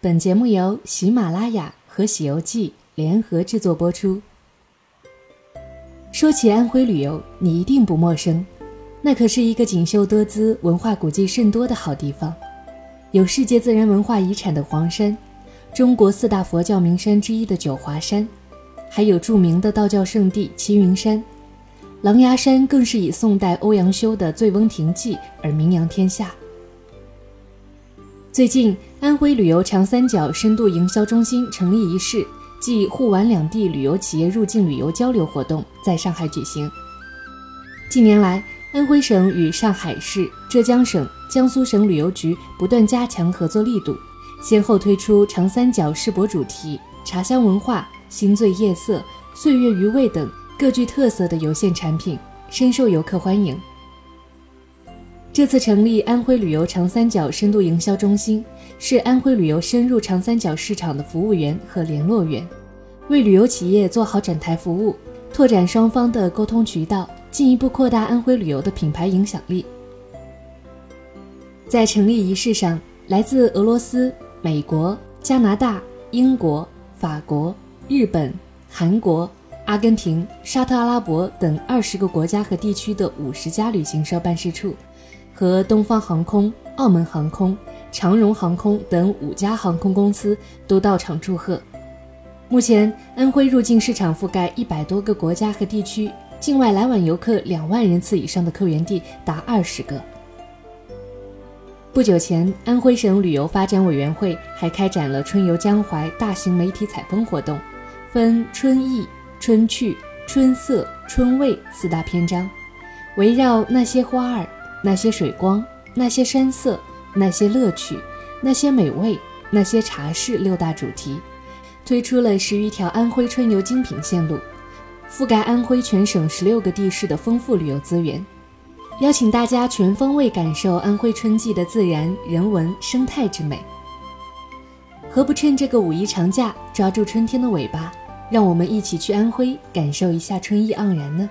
本节目由喜马拉雅和《喜游记》联合制作播出。说起安徽旅游，你一定不陌生，那可是一个锦绣多姿、文化古迹甚多的好地方。有世界自然文化遗产的黄山，中国四大佛教名山之一的九华山，还有著名的道教圣地齐云山。狼牙山更是以宋代欧阳修的《醉翁亭记》而名扬天下。最近，安徽旅游长三角深度营销中心成立仪式暨沪皖两地旅游企业入境旅游交流活动在上海举行。近年来，安徽省与上海市、浙江省、江苏省旅游局不断加强合作力度，先后推出长三角世博主题、茶香文化、星醉夜色、岁月余味等。各具特色的游线产品深受游客欢迎。这次成立安徽旅游长三角深度营销中心，是安徽旅游深入长三角市场的服务员和联络员，为旅游企业做好展台服务，拓展双方的沟通渠道，进一步扩大安徽旅游的品牌影响力。在成立仪式上，来自俄罗斯、美国、加拿大、英国、法国、日本、韩国。阿根廷、沙特阿拉伯等二十个国家和地区的五十家旅行社办事处，和东方航空、澳门航空、长荣航空等五家航空公司都到场祝贺。目前，安徽入境市场覆盖一百多个国家和地区，境外来往游客两万人次以上的客源地达二十个。不久前，安徽省旅游发展委员会还开展了“春游江淮”大型媒体采风活动，分春意。春趣、春色、春味四大篇章，围绕那些花儿、那些水光、那些山色、那些乐趣、那些美味、那些茶室六大主题，推出了十余条安徽春游精品线路，覆盖安徽全省十六个地市的丰富旅游资源，邀请大家全方位感受安徽春季的自然、人文、生态之美。何不趁这个五一长假，抓住春天的尾巴？让我们一起去安徽感受一下春意盎然呢。